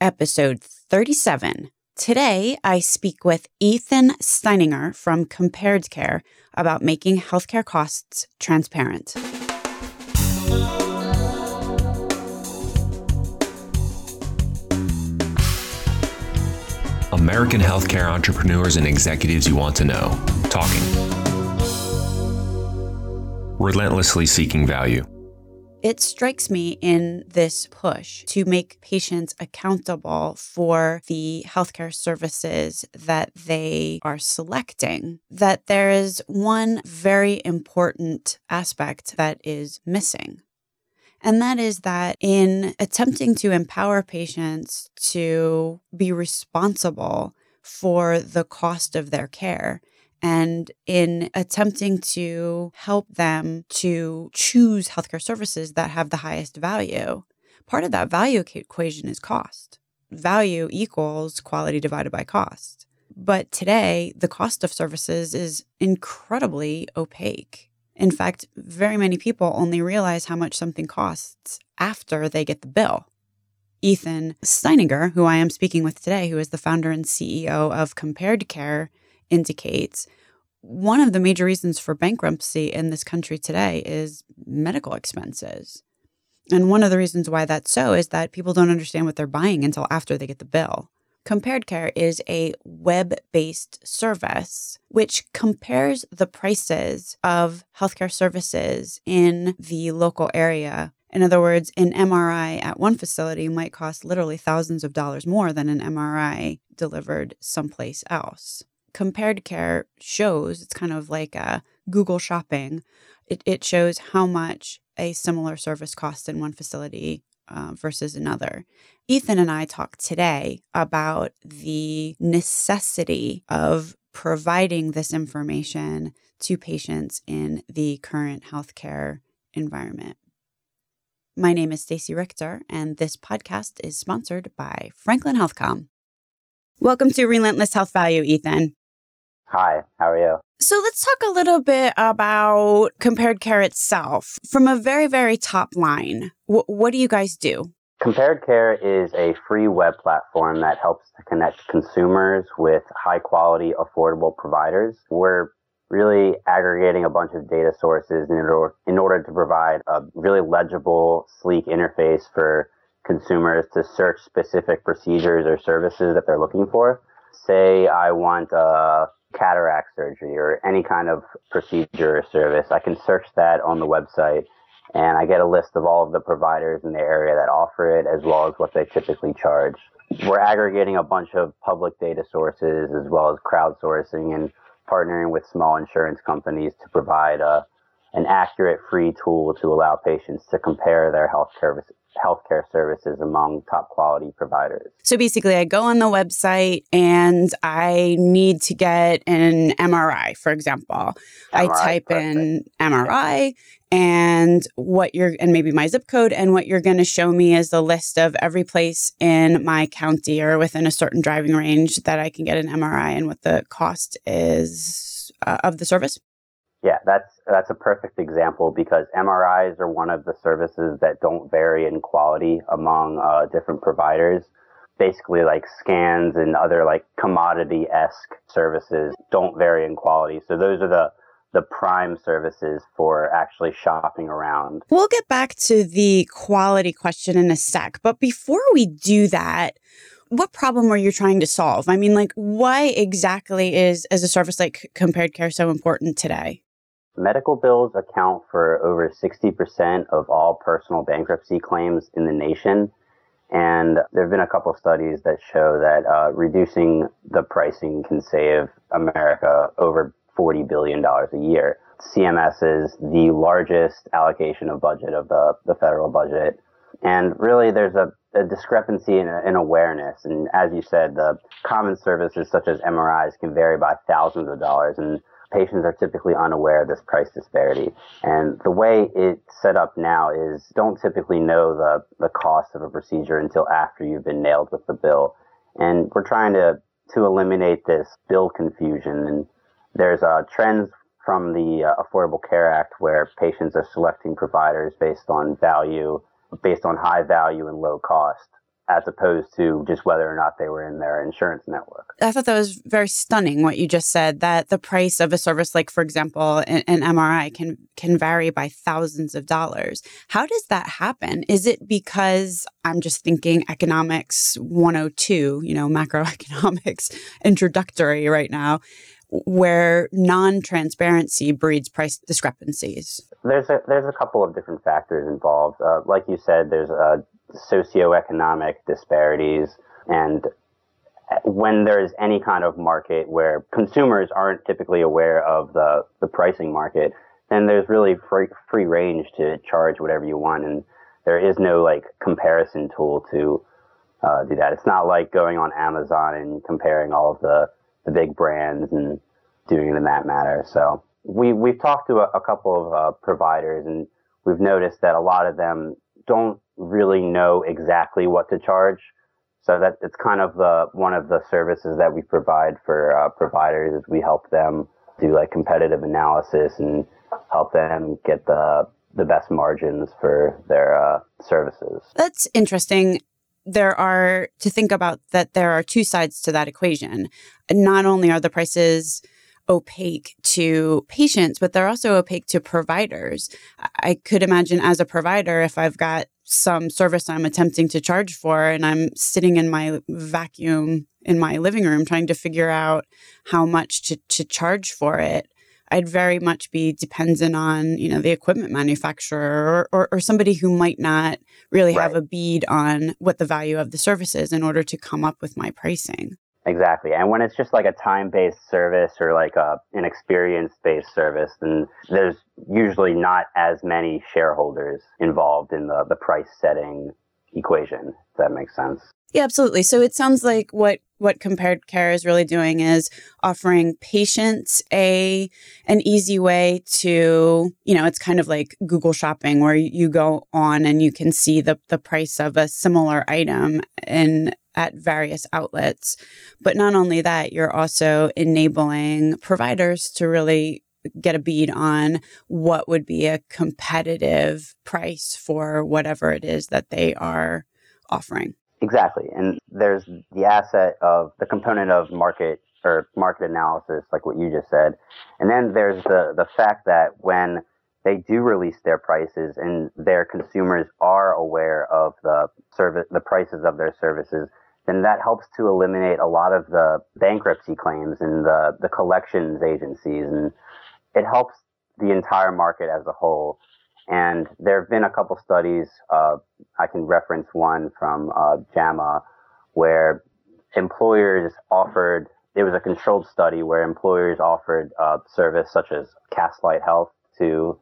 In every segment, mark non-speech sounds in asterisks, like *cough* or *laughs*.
episode 37. Today, I speak with Ethan Steininger from Compared Care about making healthcare costs transparent. American healthcare entrepreneurs and executives you want to know. Talking. Relentlessly seeking value. It strikes me in this push to make patients accountable for the healthcare services that they are selecting that there is one very important aspect that is missing. And that is that in attempting to empower patients to be responsible for the cost of their care, and in attempting to help them to choose healthcare services that have the highest value, part of that value equation is cost. Value equals quality divided by cost. But today, the cost of services is incredibly opaque. In fact, very many people only realize how much something costs after they get the bill. Ethan Steininger, who I am speaking with today, who is the founder and CEO of Compared Care, indicates one of the major reasons for bankruptcy in this country today is medical expenses. And one of the reasons why that's so is that people don't understand what they're buying until after they get the bill. Compared Care is a web based service which compares the prices of healthcare services in the local area. In other words, an MRI at one facility might cost literally thousands of dollars more than an MRI delivered someplace else. Compared Care shows it's kind of like a Google shopping. It, it shows how much a similar service costs in one facility uh, versus another. Ethan and I talked today about the necessity of providing this information to patients in the current healthcare environment. My name is Stacey Richter, and this podcast is sponsored by Franklin HealthCom. Welcome to Relentless Health Value, Ethan. Hi, how are you? So let's talk a little bit about Compared Care itself. From a very, very top line, w- what do you guys do? Compared Care is a free web platform that helps to connect consumers with high quality, affordable providers. We're really aggregating a bunch of data sources in order, in order to provide a really legible, sleek interface for consumers to search specific procedures or services that they're looking for. Say I want a cataract surgery or any kind of procedure or service, I can search that on the website and I get a list of all of the providers in the area that offer it as well as what they typically charge. We're aggregating a bunch of public data sources as well as crowdsourcing and partnering with small insurance companies to provide a, an accurate free tool to allow patients to compare their health service, healthcare services among top quality providers. So basically, I go on the website and I need to get an MRI, for example. MRI, I type perfect. in MRI and what you're, and maybe my zip code, and what you're going to show me is the list of every place in my county or within a certain driving range that I can get an MRI and what the cost is uh, of the service. Yeah, that's that's a perfect example because MRIs are one of the services that don't vary in quality among uh, different providers. Basically, like scans and other like commodity esque services don't vary in quality. So those are the the prime services for actually shopping around. We'll get back to the quality question in a sec, but before we do that, what problem are you trying to solve? I mean, like, why exactly is as a service like compared care so important today? Medical bills account for over 60% of all personal bankruptcy claims in the nation. And there have been a couple studies that show that uh, reducing the pricing can save America over $40 billion a year. CMS is the largest allocation of budget of the, the federal budget. And really, there's a, a discrepancy in, in, awareness. And as you said, the common services such as MRIs can vary by thousands of dollars. And patients are typically unaware of this price disparity. And the way it's set up now is don't typically know the, the cost of a procedure until after you've been nailed with the bill. And we're trying to, to eliminate this bill confusion. And there's uh, trends from the uh, Affordable Care Act where patients are selecting providers based on value, based on high value and low cost. As opposed to just whether or not they were in their insurance network. I thought that was very stunning what you just said that the price of a service like for example an, an, MRI can can vary by thousands of dollars. How does that happen? Is it because I'm just thinking economics 102, you know, macroeconomics *laughs* introductory right now where non-transparency breeds price discrepancies? There's a there's a couple of different factors involved. Uh, like you said, there's a socioeconomic disparities and when there's any kind of market where consumers aren't typically aware of the, the pricing market, then there's really free, free range to charge whatever you want. And there is no like comparison tool to uh, do that. It's not like going on Amazon and comparing all of the, the big brands and doing it in that manner. So we, we've talked to a, a couple of uh, providers and we've noticed that a lot of them don't really know exactly what to charge. So that it's kind of the one of the services that we provide for uh, providers is we help them do like competitive analysis and help them get the the best margins for their uh, services. That's interesting. There are to think about that there are two sides to that equation. Not only are the prices opaque to patients, but they're also opaque to providers. I could imagine as a provider, if I've got some service I'm attempting to charge for and I'm sitting in my vacuum in my living room trying to figure out how much to, to charge for it, I'd very much be dependent on, you know, the equipment manufacturer or, or, or somebody who might not really right. have a bead on what the value of the service is in order to come up with my pricing. Exactly. And when it's just like a time based service or like a, an experience based service, then there's usually not as many shareholders involved in the, the price setting equation, if that makes sense. Yeah, absolutely. So it sounds like what what compared care is really doing is offering patients a an easy way to you know it's kind of like google shopping where you go on and you can see the the price of a similar item and at various outlets. But not only that, you're also enabling providers to really get a bead on what would be a competitive price for whatever it is that they are offering. Exactly. And there's the asset of the component of market or market analysis, like what you just said. And then there's the, the fact that when they do release their prices and their consumers are aware of the service, the prices of their services, then that helps to eliminate a lot of the bankruptcy claims and the, the collections agencies. And it helps the entire market as a whole. And there have been a couple studies, uh, I can reference one from uh, JAMA, where employers offered, it was a controlled study where employers offered uh, service such as Castlight Health to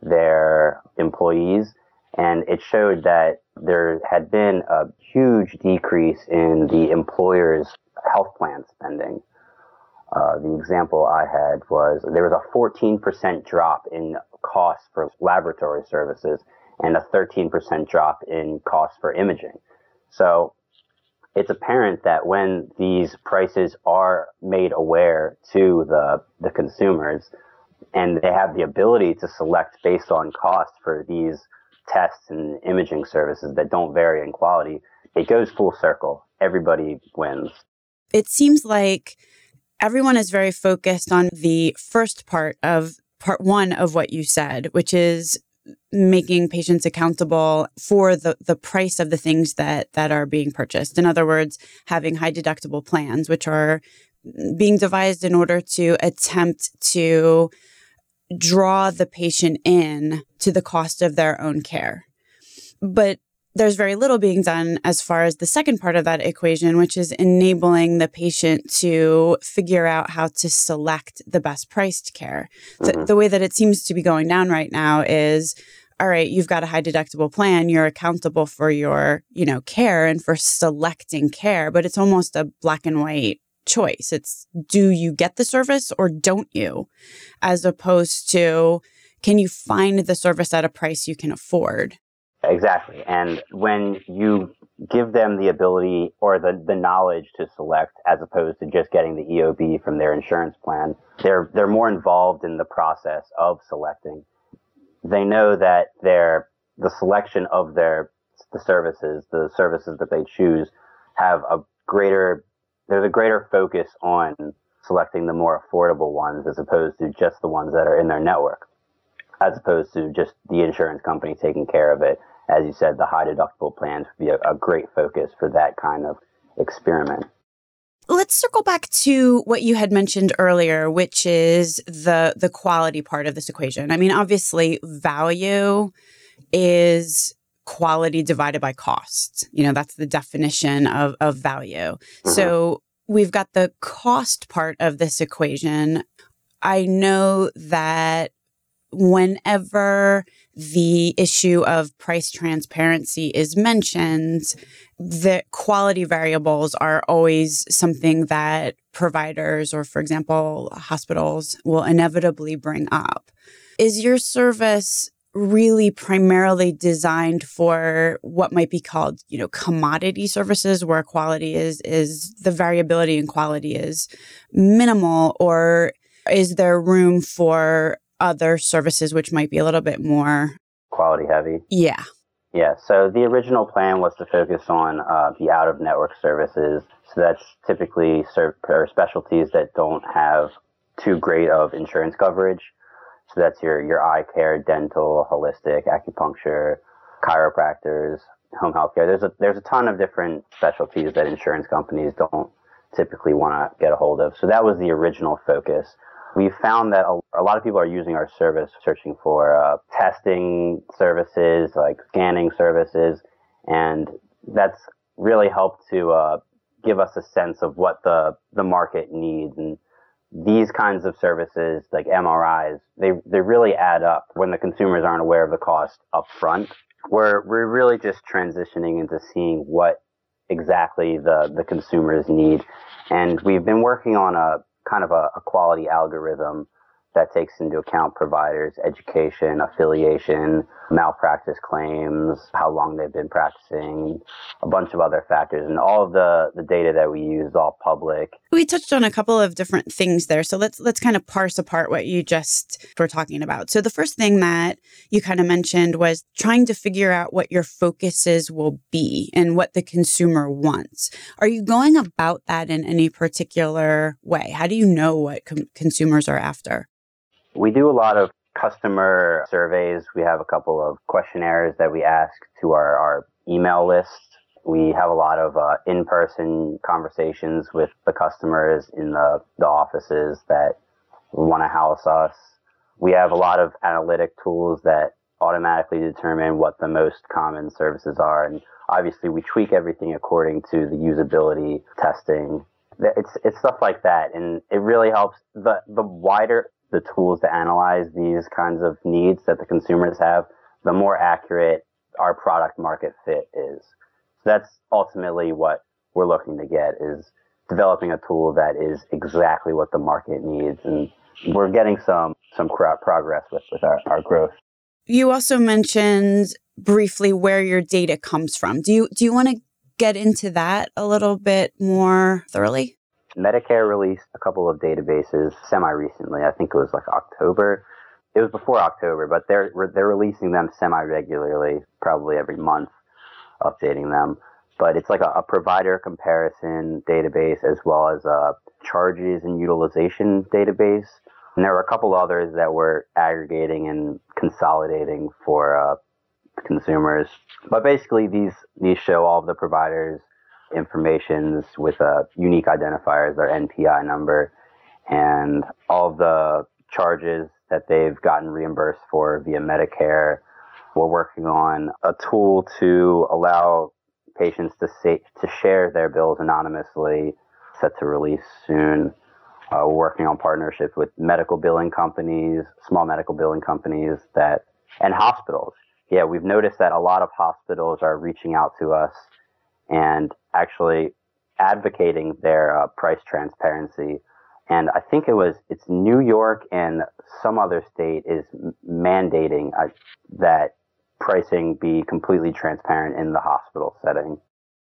their employees and it showed that there had been a huge decrease in the employer's health plan spending. Uh, the example I had was there was a 14% drop in costs for laboratory services and a 13% drop in costs for imaging. So it's apparent that when these prices are made aware to the, the consumers and they have the ability to select based on cost for these tests and imaging services that don't vary in quality, it goes full circle. Everybody wins. It seems like everyone is very focused on the first part of part one of what you said, which is making patients accountable for the, the price of the things that that are being purchased. In other words, having high deductible plans, which are being devised in order to attempt to draw the patient in to the cost of their own care. But there's very little being done as far as the second part of that equation, which is enabling the patient to figure out how to select the best priced care. Mm-hmm. The, the way that it seems to be going down right now is all right, you've got a high deductible plan, you're accountable for your, you know, care and for selecting care, but it's almost a black and white choice. It's do you get the service or don't you? As opposed to can you find the service at a price you can afford? Exactly. And when you give them the ability or the, the knowledge to select as opposed to just getting the EOB from their insurance plan, they're they're more involved in the process of selecting. They know that their the selection of their the services, the services that they choose have a greater, there's a greater focus on selecting the more affordable ones as opposed to just the ones that are in their network, as opposed to just the insurance company taking care of it. As you said, the high deductible plans would be a, a great focus for that kind of experiment. Let's circle back to what you had mentioned earlier, which is the the quality part of this equation. I mean, obviously, value is quality divided by cost. You know, that's the definition of, of value. Mm-hmm. So we've got the cost part of this equation. I know that whenever the issue of price transparency is mentioned, the quality variables are always something that providers or, for example, hospitals will inevitably bring up. Is your service really primarily designed for what might be called, you know, commodity services where quality is is the variability in quality is minimal or is there room for other services which might be a little bit more quality heavy? Yeah. Yeah. So the original plan was to focus on uh, the out of network services. So that's typically serve, or specialties that don't have too great of insurance coverage. So that's your, your eye care, dental, holistic, acupuncture, chiropractors, home health care. There's a, there's a ton of different specialties that insurance companies don't typically want to get a hold of. So that was the original focus. We found that a, lot of people are using our service searching for uh, testing services, like scanning services, and that's really helped to uh, give us a sense of what the, the market needs. And these kinds of services like MRIs, they, they really add up when the consumers aren't aware of the cost up front. We're, we're really just transitioning into seeing what exactly the, the consumers need. And we've been working on a kind of a, a quality algorithm that takes into account providers' education, affiliation, malpractice claims, how long they've been practicing, a bunch of other factors. And all of the, the data that we use is all public. We touched on a couple of different things there. So let's let's kind of parse apart what you just were talking about. So the first thing that you kind of mentioned was trying to figure out what your focuses will be and what the consumer wants. Are you going about that in any particular way? How do you know what com- consumers are after? We do a lot of customer surveys. We have a couple of questionnaires that we ask to our, our email list. We have a lot of uh, in-person conversations with the customers in the, the offices that want to house us. We have a lot of analytic tools that automatically determine what the most common services are. And obviously we tweak everything according to the usability testing. It's, it's stuff like that. And it really helps the, the wider the tools to analyze these kinds of needs that the consumers have, the more accurate our product market fit is. So that's ultimately what we're looking to get is developing a tool that is exactly what the market needs. And we're getting some, some progress with, with our, our growth. You also mentioned briefly where your data comes from. Do you, do you want to get into that a little bit more thoroughly? Medicare released a couple of databases semi recently. I think it was like October. It was before October, but they're they're releasing them semi regularly, probably every month, updating them. But it's like a, a provider comparison database as well as a charges and utilization database. And there were a couple others that were aggregating and consolidating for uh, consumers. But basically, these these show all of the providers informations with a unique identifier as their NPI number and all the charges that they've gotten reimbursed for via Medicare. We're working on a tool to allow patients to say, to share their bills anonymously, set to release soon. Uh, we're working on partnerships with medical billing companies, small medical billing companies that, and hospitals. Yeah, we've noticed that a lot of hospitals are reaching out to us and actually advocating their uh, price transparency. And I think it was it's New York and some other state is mandating uh, that pricing be completely transparent in the hospital setting.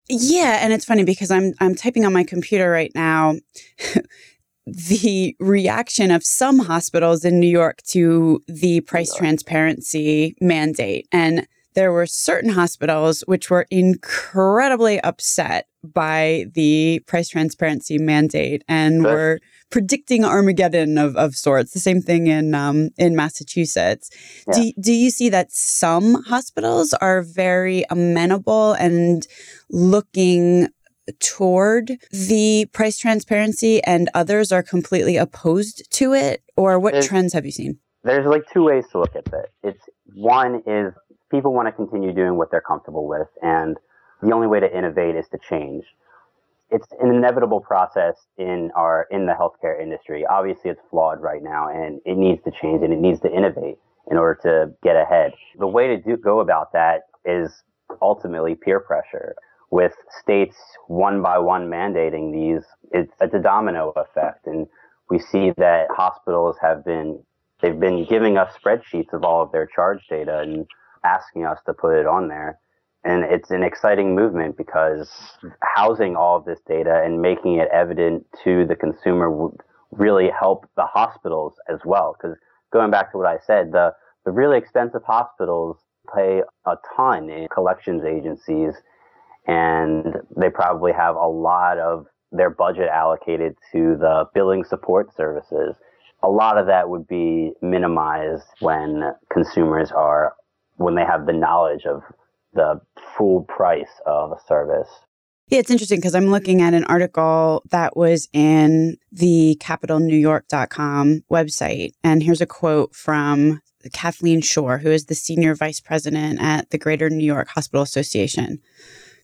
Yeah, and it's funny because I'm I'm typing on my computer right now *laughs* the reaction of some hospitals in New York to the price transparency mandate and there were certain hospitals which were incredibly upset by the price transparency mandate and were predicting Armageddon of, of sorts. The same thing in um, in Massachusetts. Yeah. Do, do you see that some hospitals are very amenable and looking toward the price transparency and others are completely opposed to it? Or what there's, trends have you seen? There's like two ways to look at it. It's one is people want to continue doing what they're comfortable with and the only way to innovate is to change. It's an inevitable process in our in the healthcare industry. Obviously, it's flawed right now, and it needs to change and it needs to innovate in order to get ahead. The way to do, go about that is ultimately peer pressure. With states one by one mandating these, it's, it's a domino effect, and we see that hospitals have been they've been giving us spreadsheets of all of their charge data and asking us to put it on there and it's an exciting movement because housing all of this data and making it evident to the consumer would really help the hospitals as well. Because going back to what I said, the, the really expensive hospitals pay a ton in collections agencies and they probably have a lot of their budget allocated to the billing support services. A lot of that would be minimized when consumers are, when they have the knowledge of the full price of a service. Yeah, it's interesting because I'm looking at an article that was in the capitalnewyork.com website. And here's a quote from Kathleen Shure, who is the senior vice president at the Greater New York Hospital Association.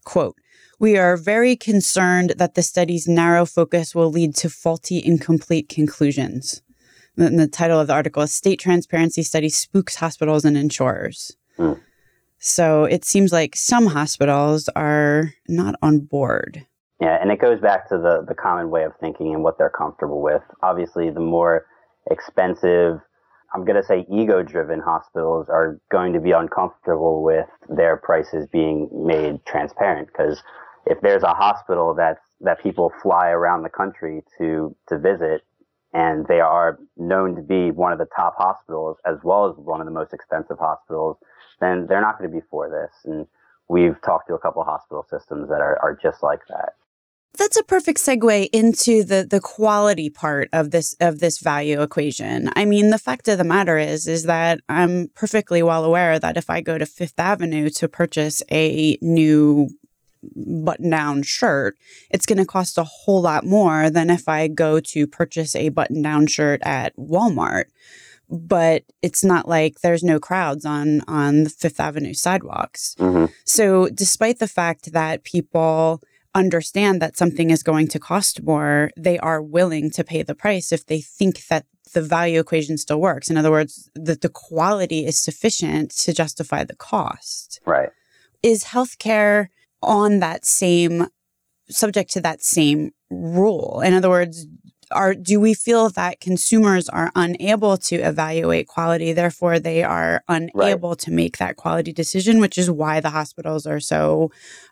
Quote, we are very concerned that the study's narrow focus will lead to faulty, incomplete conclusions. And the title of the article is State Transparency Study Spooks Hospitals and Insurers. Mm. So it seems like some hospitals are not on board. Yeah, and it goes back to the, the common way of thinking and what they're comfortable with. Obviously, the more expensive, I'm going to say ego driven hospitals are going to be uncomfortable with their prices being made transparent because if there's a hospital that's that people fly around the country to to visit and they are known to be one of the top hospitals as well as one of the most expensive hospitals then they're not going to be for this. And we've talked to a couple hospital systems that are, are just like that. That's a perfect segue into the the quality part of this of this value equation. I mean, the fact of the matter is is that I'm perfectly well aware that if I go to Fifth Avenue to purchase a new button down shirt, it's going to cost a whole lot more than if I go to purchase a button down shirt at Walmart but it's not like there's no crowds on on the Fifth Avenue sidewalks. Mm-hmm. So, despite the fact that people understand that something is going to cost more, they are willing to pay the price if they think that the value equation still works. In other words, that the quality is sufficient to justify the cost. Right. Is healthcare on that same subject to that same rule? In other words, are do we feel that consumers are unable to evaluate quality therefore they are unable right. to make that quality decision which is why the hospitals are so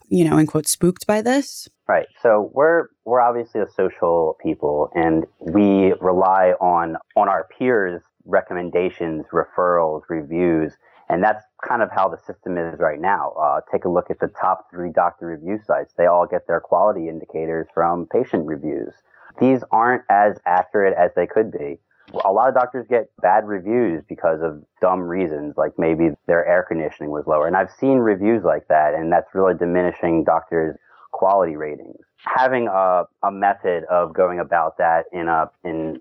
you know in quote spooked by this right so we're we're obviously a social people and we rely on on our peers recommendations referrals reviews and that's kind of how the system is right now. Uh, take a look at the top three doctor review sites. They all get their quality indicators from patient reviews these aren't as accurate as they could be. A lot of doctors get bad reviews because of dumb reasons, like maybe their air conditioning was lower. And I've seen reviews like that, and that's really diminishing doctors' quality ratings. Having a, a method of going about that in a in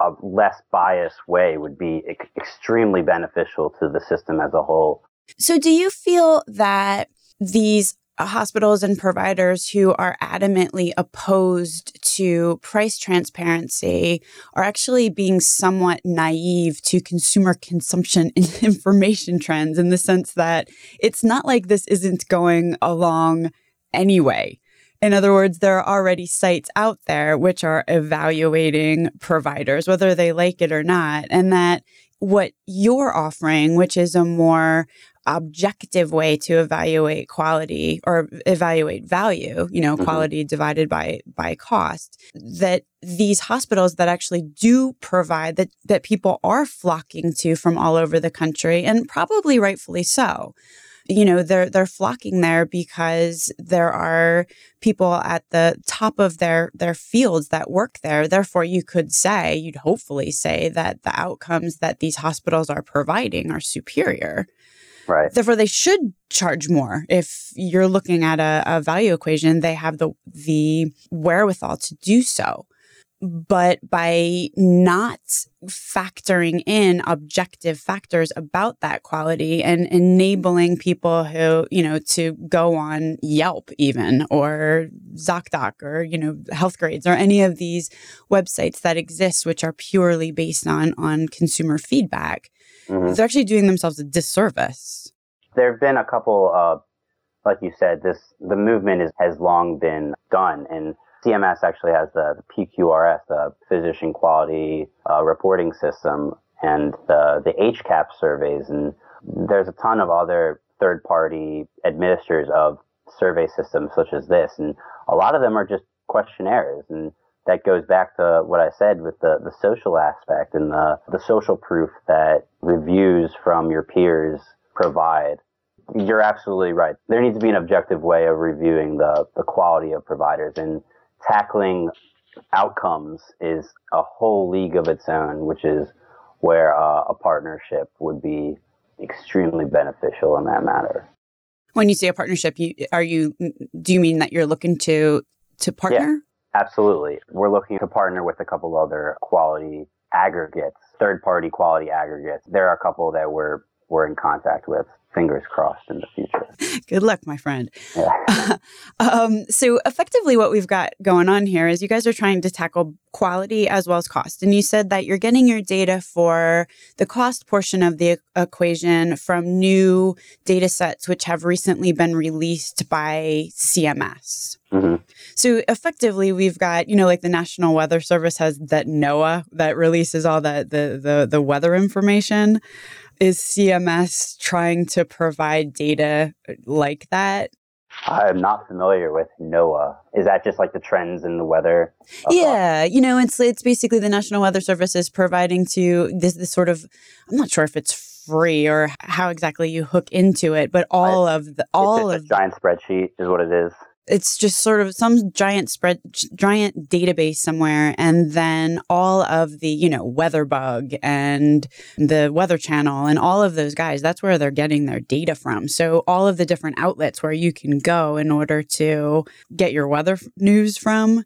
a less biased way would be extremely beneficial to the system as a whole. So, do you feel that these Uh, hospitals and providers who are adamantly opposed to price transparency are actually being somewhat naive to consumer consumption and *laughs* information trends in the sense that it's not like this isn't going along anyway. In other words, there are already sites out there which are evaluating providers, whether they like it or not, and that what you're offering, which is a more objective way to evaluate quality or evaluate value you know mm-hmm. quality divided by by cost that these hospitals that actually do provide that that people are flocking to from all over the country and probably rightfully so. You know they're they're flocking there because there are people at the top of their their fields that work there. Therefore you could say you'd hopefully say that the outcomes that these hospitals are providing are superior Right. Therefore, they should charge more. If you're looking at a, a, value equation, they have the the wherewithal to do so but by not factoring in objective factors about that quality and enabling people who, you know, to go on Yelp even or ZocDoc or, you know, Healthgrades or any of these websites that exist, which are purely based on, on consumer feedback, mm-hmm. they're actually doing themselves a disservice. There have been a couple, uh, like you said, this, the movement is, has long been done and CMS actually has the, the PQRS, the Physician Quality uh, Reporting System, and the, the HCAHPS surveys. And there's a ton of other third party administrators of survey systems such as this. And a lot of them are just questionnaires. And that goes back to what I said with the, the social aspect and the, the social proof that reviews from your peers provide. You're absolutely right. There needs to be an objective way of reviewing the, the quality of providers. And tackling outcomes is a whole league of its own, which is where uh, a partnership would be extremely beneficial in that matter. When you say a partnership, you, are you do you mean that you're looking to to partner? Yeah, absolutely. We're looking to partner with a couple other quality aggregates, third party quality aggregates. There are a couple that we're we're in contact with fingers crossed in the future. Good luck, my friend. Yeah. *laughs* um, so, effectively, what we've got going on here is you guys are trying to tackle quality as well as cost. And you said that you're getting your data for the cost portion of the equation from new data sets, which have recently been released by CMS. Mm-hmm. So effectively, we've got you know like the National Weather Service has that NOAA that releases all the the the, the weather information. Is CMS trying to provide data like that? I'm not familiar with NOAA. Is that just like the trends in the weather? Yeah, you know, it's it's basically the National Weather Service is providing to this this sort of I'm not sure if it's free or how exactly you hook into it, but all I, of the all of giant spreadsheet is what it is it's just sort of some giant spread giant database somewhere and then all of the you know weatherbug and the weather channel and all of those guys that's where they're getting their data from. So all of the different outlets where you can go in order to get your weather news from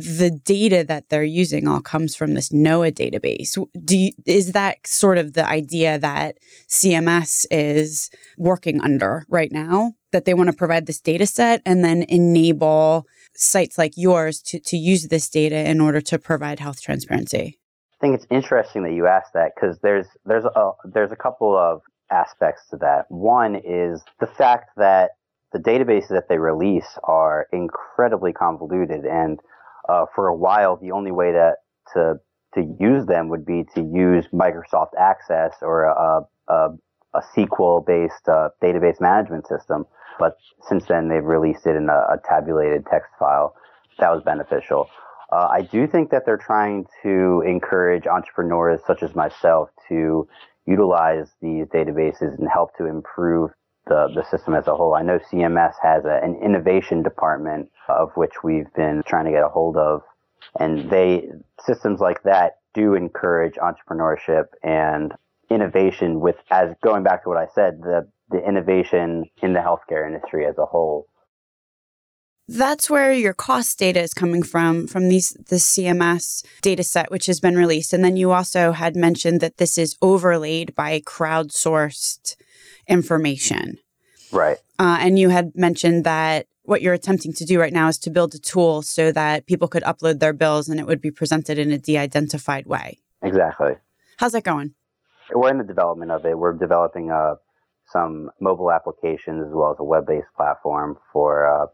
the data that they're using all comes from this NOAA database. Do you, is that sort of the idea that CMS is working under right now? That they want to provide this data set and then enable sites like yours to, to use this data in order to provide health transparency? I think it's interesting that you asked that because there's there's a there's a couple of aspects to that. One is the fact that the databases that they release are incredibly convoluted and uh, for a while, the only way to, to, to use them would be to use Microsoft Access or a, a, a SQL based uh, database management system. But since then, they've released it in a, a tabulated text file. That was beneficial. Uh, I do think that they're trying to encourage entrepreneurs such as myself to utilize these databases and help to improve the, the system as a whole. I know CMS has a, an innovation department of which we've been trying to get a hold of. And they, systems like that do encourage entrepreneurship and innovation with, as going back to what I said, the, the innovation in the healthcare industry as a whole. That's where your cost data is coming from, from these the CMS data set, which has been released. And then you also had mentioned that this is overlaid by crowdsourced information. Right. Uh, and you had mentioned that what you're attempting to do right now is to build a tool so that people could upload their bills and it would be presented in a de-identified way. Exactly. How's that going? We're in the development of it. We're developing uh, some mobile applications as well as a web-based platform for uh,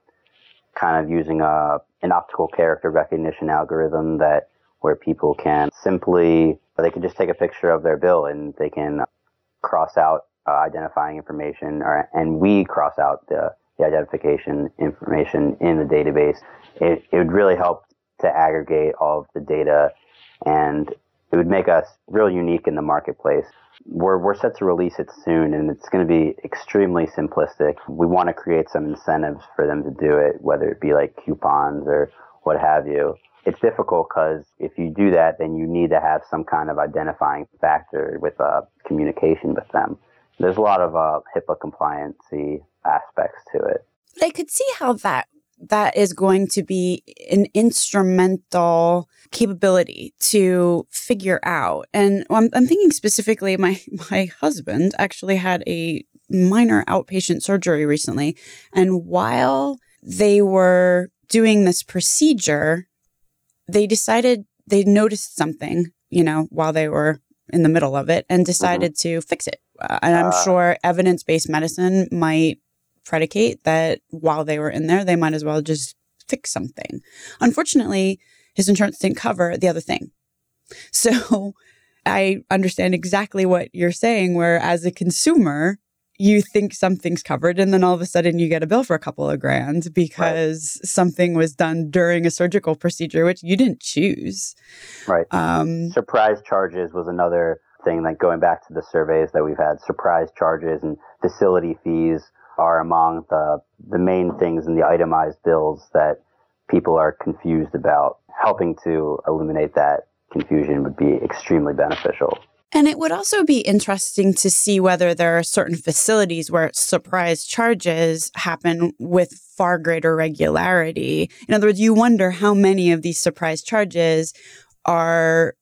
kind of using a, uh, an optical character recognition algorithm that where people can simply they can just take a picture of their bill and they can cross out uh, identifying information or, and we cross out the the identification information in the database, it, it would really help to aggregate all of the data and it would make us real unique in the marketplace. We're, we're set to release it soon and it's going to be extremely simplistic. We want to create some incentives for them to do it, whether it be like coupons or what have you. It's difficult because if you do that, then you need to have some kind of identifying factor with uh, communication with them. There's a lot of uh, HIPAA compliancy aspects to it. I could see how that that is going to be an instrumental capability to figure out. And I'm, I'm thinking specifically, my my husband actually had a minor outpatient surgery recently, and while they were doing this procedure, they decided they noticed something, you know, while they were in the middle of it and decided mm-hmm. to fix it. And I'm uh, sure evidence based medicine might predicate that while they were in there, they might as well just fix something. Unfortunately, his insurance didn't cover the other thing. *laughs* So I understand exactly what you're saying, where as a consumer, you think something's covered and then all of a sudden you get a bill for a couple of grand because right. something was done during a surgical procedure which you didn't choose right um, surprise charges was another thing like going back to the surveys that we've had surprise charges and facility fees are among the the main things in the itemized bills that people are confused about helping to eliminate that confusion would be extremely beneficial and it would also be interesting to see whether there are certain facilities where surprise charges happen with far greater regularity. In other words, you wonder how many of these surprise charges are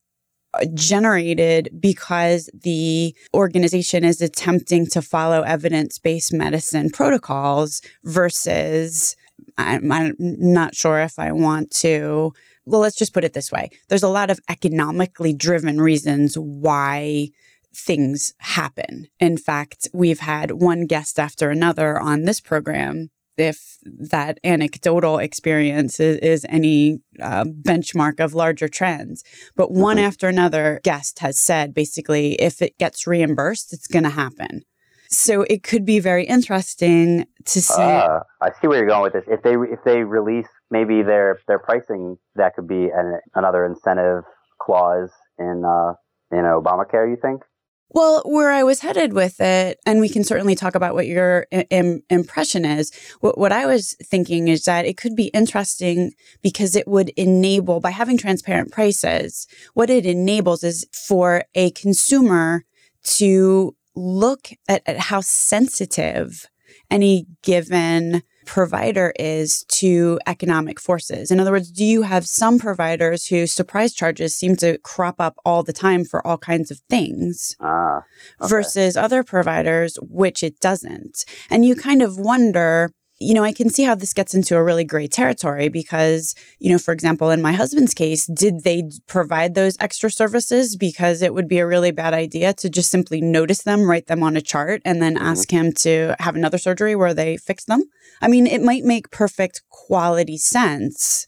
generated because the organization is attempting to follow evidence based medicine protocols versus I'm, I'm, not sure if I want to well, let's just put it this way there's a lot of economically driven reasons why things happen. In fact, we've had one guest after another on this program. If that anecdotal experience is, is any uh, benchmark of larger trends, but one mm-hmm. after another guest has said basically, if it gets reimbursed, it's going to happen. So it could be very interesting to see. Uh, I see where you're going with this. If they if they release maybe their their pricing that could be an, another incentive clause in uh, in Obamacare. You think? Well, where I was headed with it, and we can certainly talk about what your Im- impression is. What, what I was thinking is that it could be interesting because it would enable, by having transparent prices, what it enables is for a consumer to look at, at how sensitive any given provider is to economic forces. In other words, do you have some providers whose surprise charges seem to crop up all the time for all kinds of things ah, okay. versus other providers, which it doesn't? And you kind of wonder you know, I can see how this gets into a really gray territory because, you know, for example, in my husband's case, did they provide those extra services because it would be a really bad idea to just simply notice them, write them on a chart, and then mm-hmm. ask him to have another surgery where they fix them? I mean, it might make perfect quality sense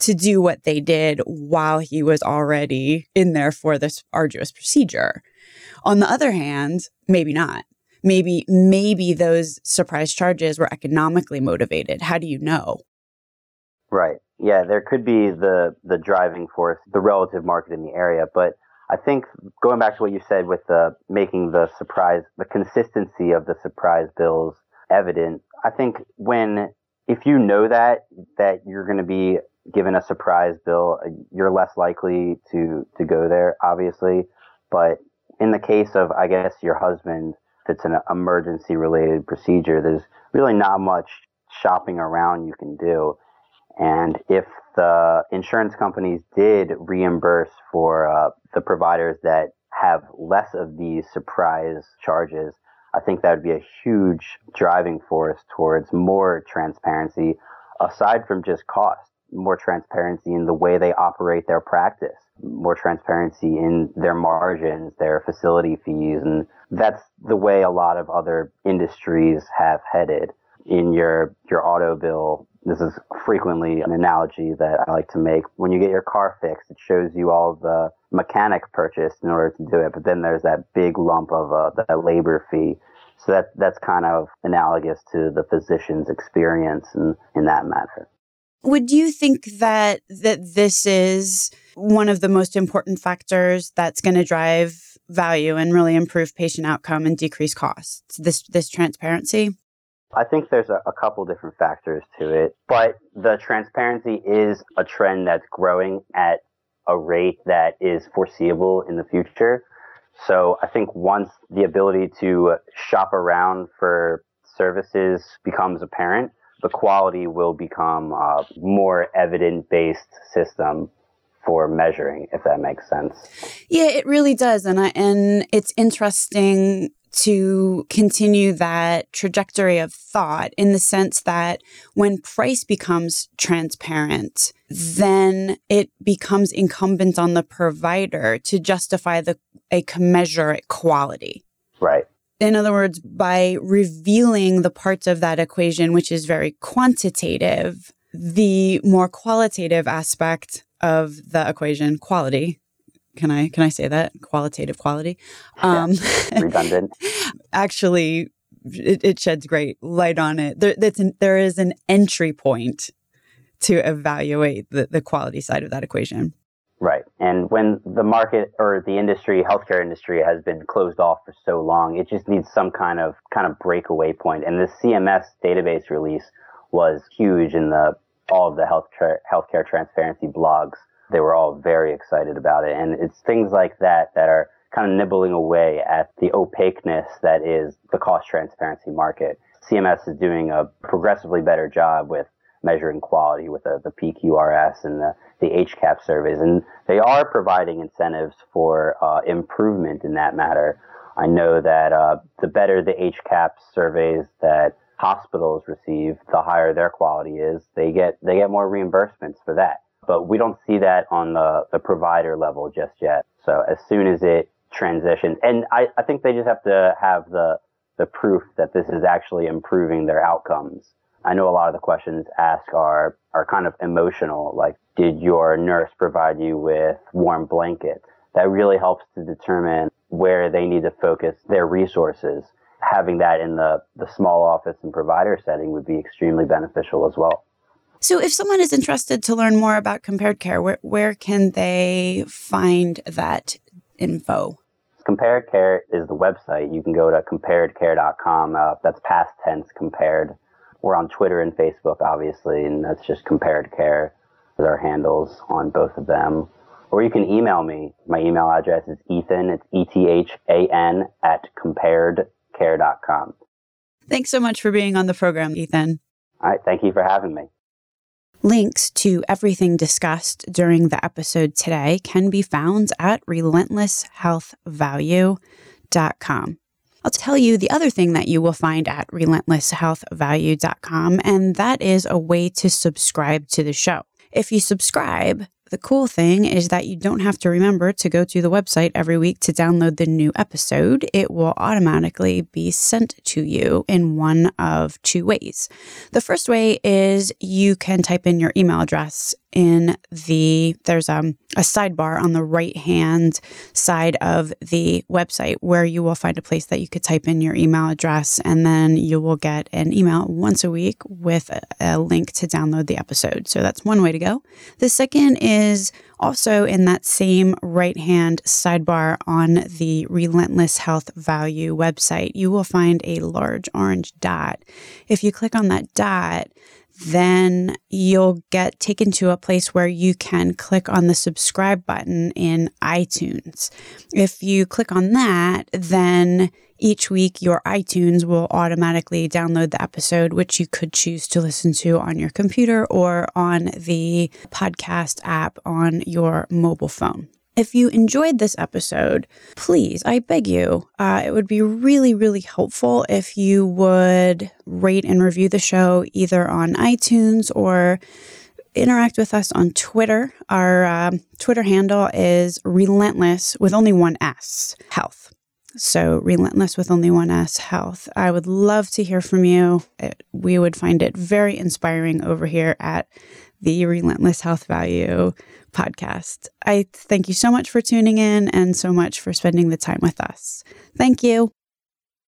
to do what they did while he was already in there for this arduous procedure. On the other hand, maybe not maybe maybe those surprise charges were economically motivated. How do you know? Right. Yeah there could be the the driving force the relative market in the area but i think going back to what you said with the making the surprise the consistency of the surprise bills evident i think when if you know that that you're going to be given a surprise bill you're less likely to to go there obviously but in the case of i guess your husband it's an emergency related procedure, there's really not much shopping around you can do. And if the insurance companies did reimburse for uh, the providers that have less of these surprise charges, I think that would be a huge driving force towards more transparency aside from just cost, more transparency in the way they operate their practice, more transparency in their margins, their facility fees, and that's the way a lot of other industries have headed. In your your auto bill, this is frequently an analogy that I like to make. When you get your car fixed, it shows you all the mechanic purchased in order to do it, but then there's that big lump of uh, that labor fee. So that that's kind of analogous to the physician's experience in, in that matter. Would you think that that this is one of the most important factors that's going to drive value and really improve patient outcome and decrease costs. This this transparency. I think there's a, a couple different factors to it, but the transparency is a trend that's growing at a rate that is foreseeable in the future. So I think once the ability to shop around for services becomes apparent, the quality will become a more evident based system for measuring, if that makes sense. Yeah, it really does. And I, and it's interesting to continue that trajectory of thought in the sense that when price becomes transparent, then it becomes incumbent on the provider to justify the a commensurate quality. Right. In other words, by revealing the parts of that equation, which is very quantitative, the more qualitative aspect of the equation, quality, can I can I say that qualitative quality? Um, yeah, *laughs* redundant. actually, it, it, sheds great light on it. There, an, there is an entry point to evaluate the, the quality side of that equation. Right. And when the market or the industry, healthcare industry has been closed off for so long, it just needs some kind of kind of breakaway point. And the CMS database release was huge in the all of the healthcare healthcare transparency blogs they were all very excited about it. And it's things like that that are kind of nibbling away at the opaqueness that is the cost transparency market. CMS is doing a progressively better job with measuring quality with the, the PQRS and the, the HCAHPS surveys. And they are providing incentives for uh, improvement in that matter. I know that uh, the better the HCAHPS surveys that hospitals receive, the higher their quality is. They get they get more reimbursements for that but we don't see that on the, the provider level just yet. So as soon as it transitions, and I, I think they just have to have the, the proof that this is actually improving their outcomes. I know a lot of the questions asked are, are kind of emotional, like, did your nurse provide you with warm blankets? That really helps to determine where they need to focus their resources. Having that in the, the small office and provider setting would be extremely beneficial as well. So, if someone is interested to learn more about compared care, where, where can they find that info? Compared Care is the website. You can go to comparedcare.com. Uh, that's past tense compared. We're on Twitter and Facebook, obviously, and that's just Compared Care our handles on both of them. Or you can email me. My email address is Ethan, it's E T H A N, at comparedcare.com. Thanks so much for being on the program, Ethan. All right. Thank you for having me. Links to everything discussed during the episode today can be found at relentlesshealthvalue.com. I'll tell you the other thing that you will find at relentlesshealthvalue.com, and that is a way to subscribe to the show. If you subscribe, the cool thing is that you don't have to remember to go to the website every week to download the new episode. It will automatically be sent to you in one of two ways. The first way is you can type in your email address in the there's um, a sidebar on the right hand side of the website where you will find a place that you could type in your email address and then you will get an email once a week with a, a link to download the episode. So that's one way to go. The second is also in that same right hand sidebar on the Relentless Health Value website, you will find a large orange dot. If you click on that dot, then you'll get taken to a place where you can click on the subscribe button in iTunes. If you click on that, then each week your iTunes will automatically download the episode, which you could choose to listen to on your computer or on the podcast app on your mobile phone. If you enjoyed this episode, please, I beg you, uh, it would be really, really helpful if you would rate and review the show either on iTunes or interact with us on Twitter. Our uh, Twitter handle is relentless with only one S, health. So, relentless with only one S, health. I would love to hear from you. It, we would find it very inspiring over here at the Relentless Health Value podcast. I thank you so much for tuning in and so much for spending the time with us. Thank you.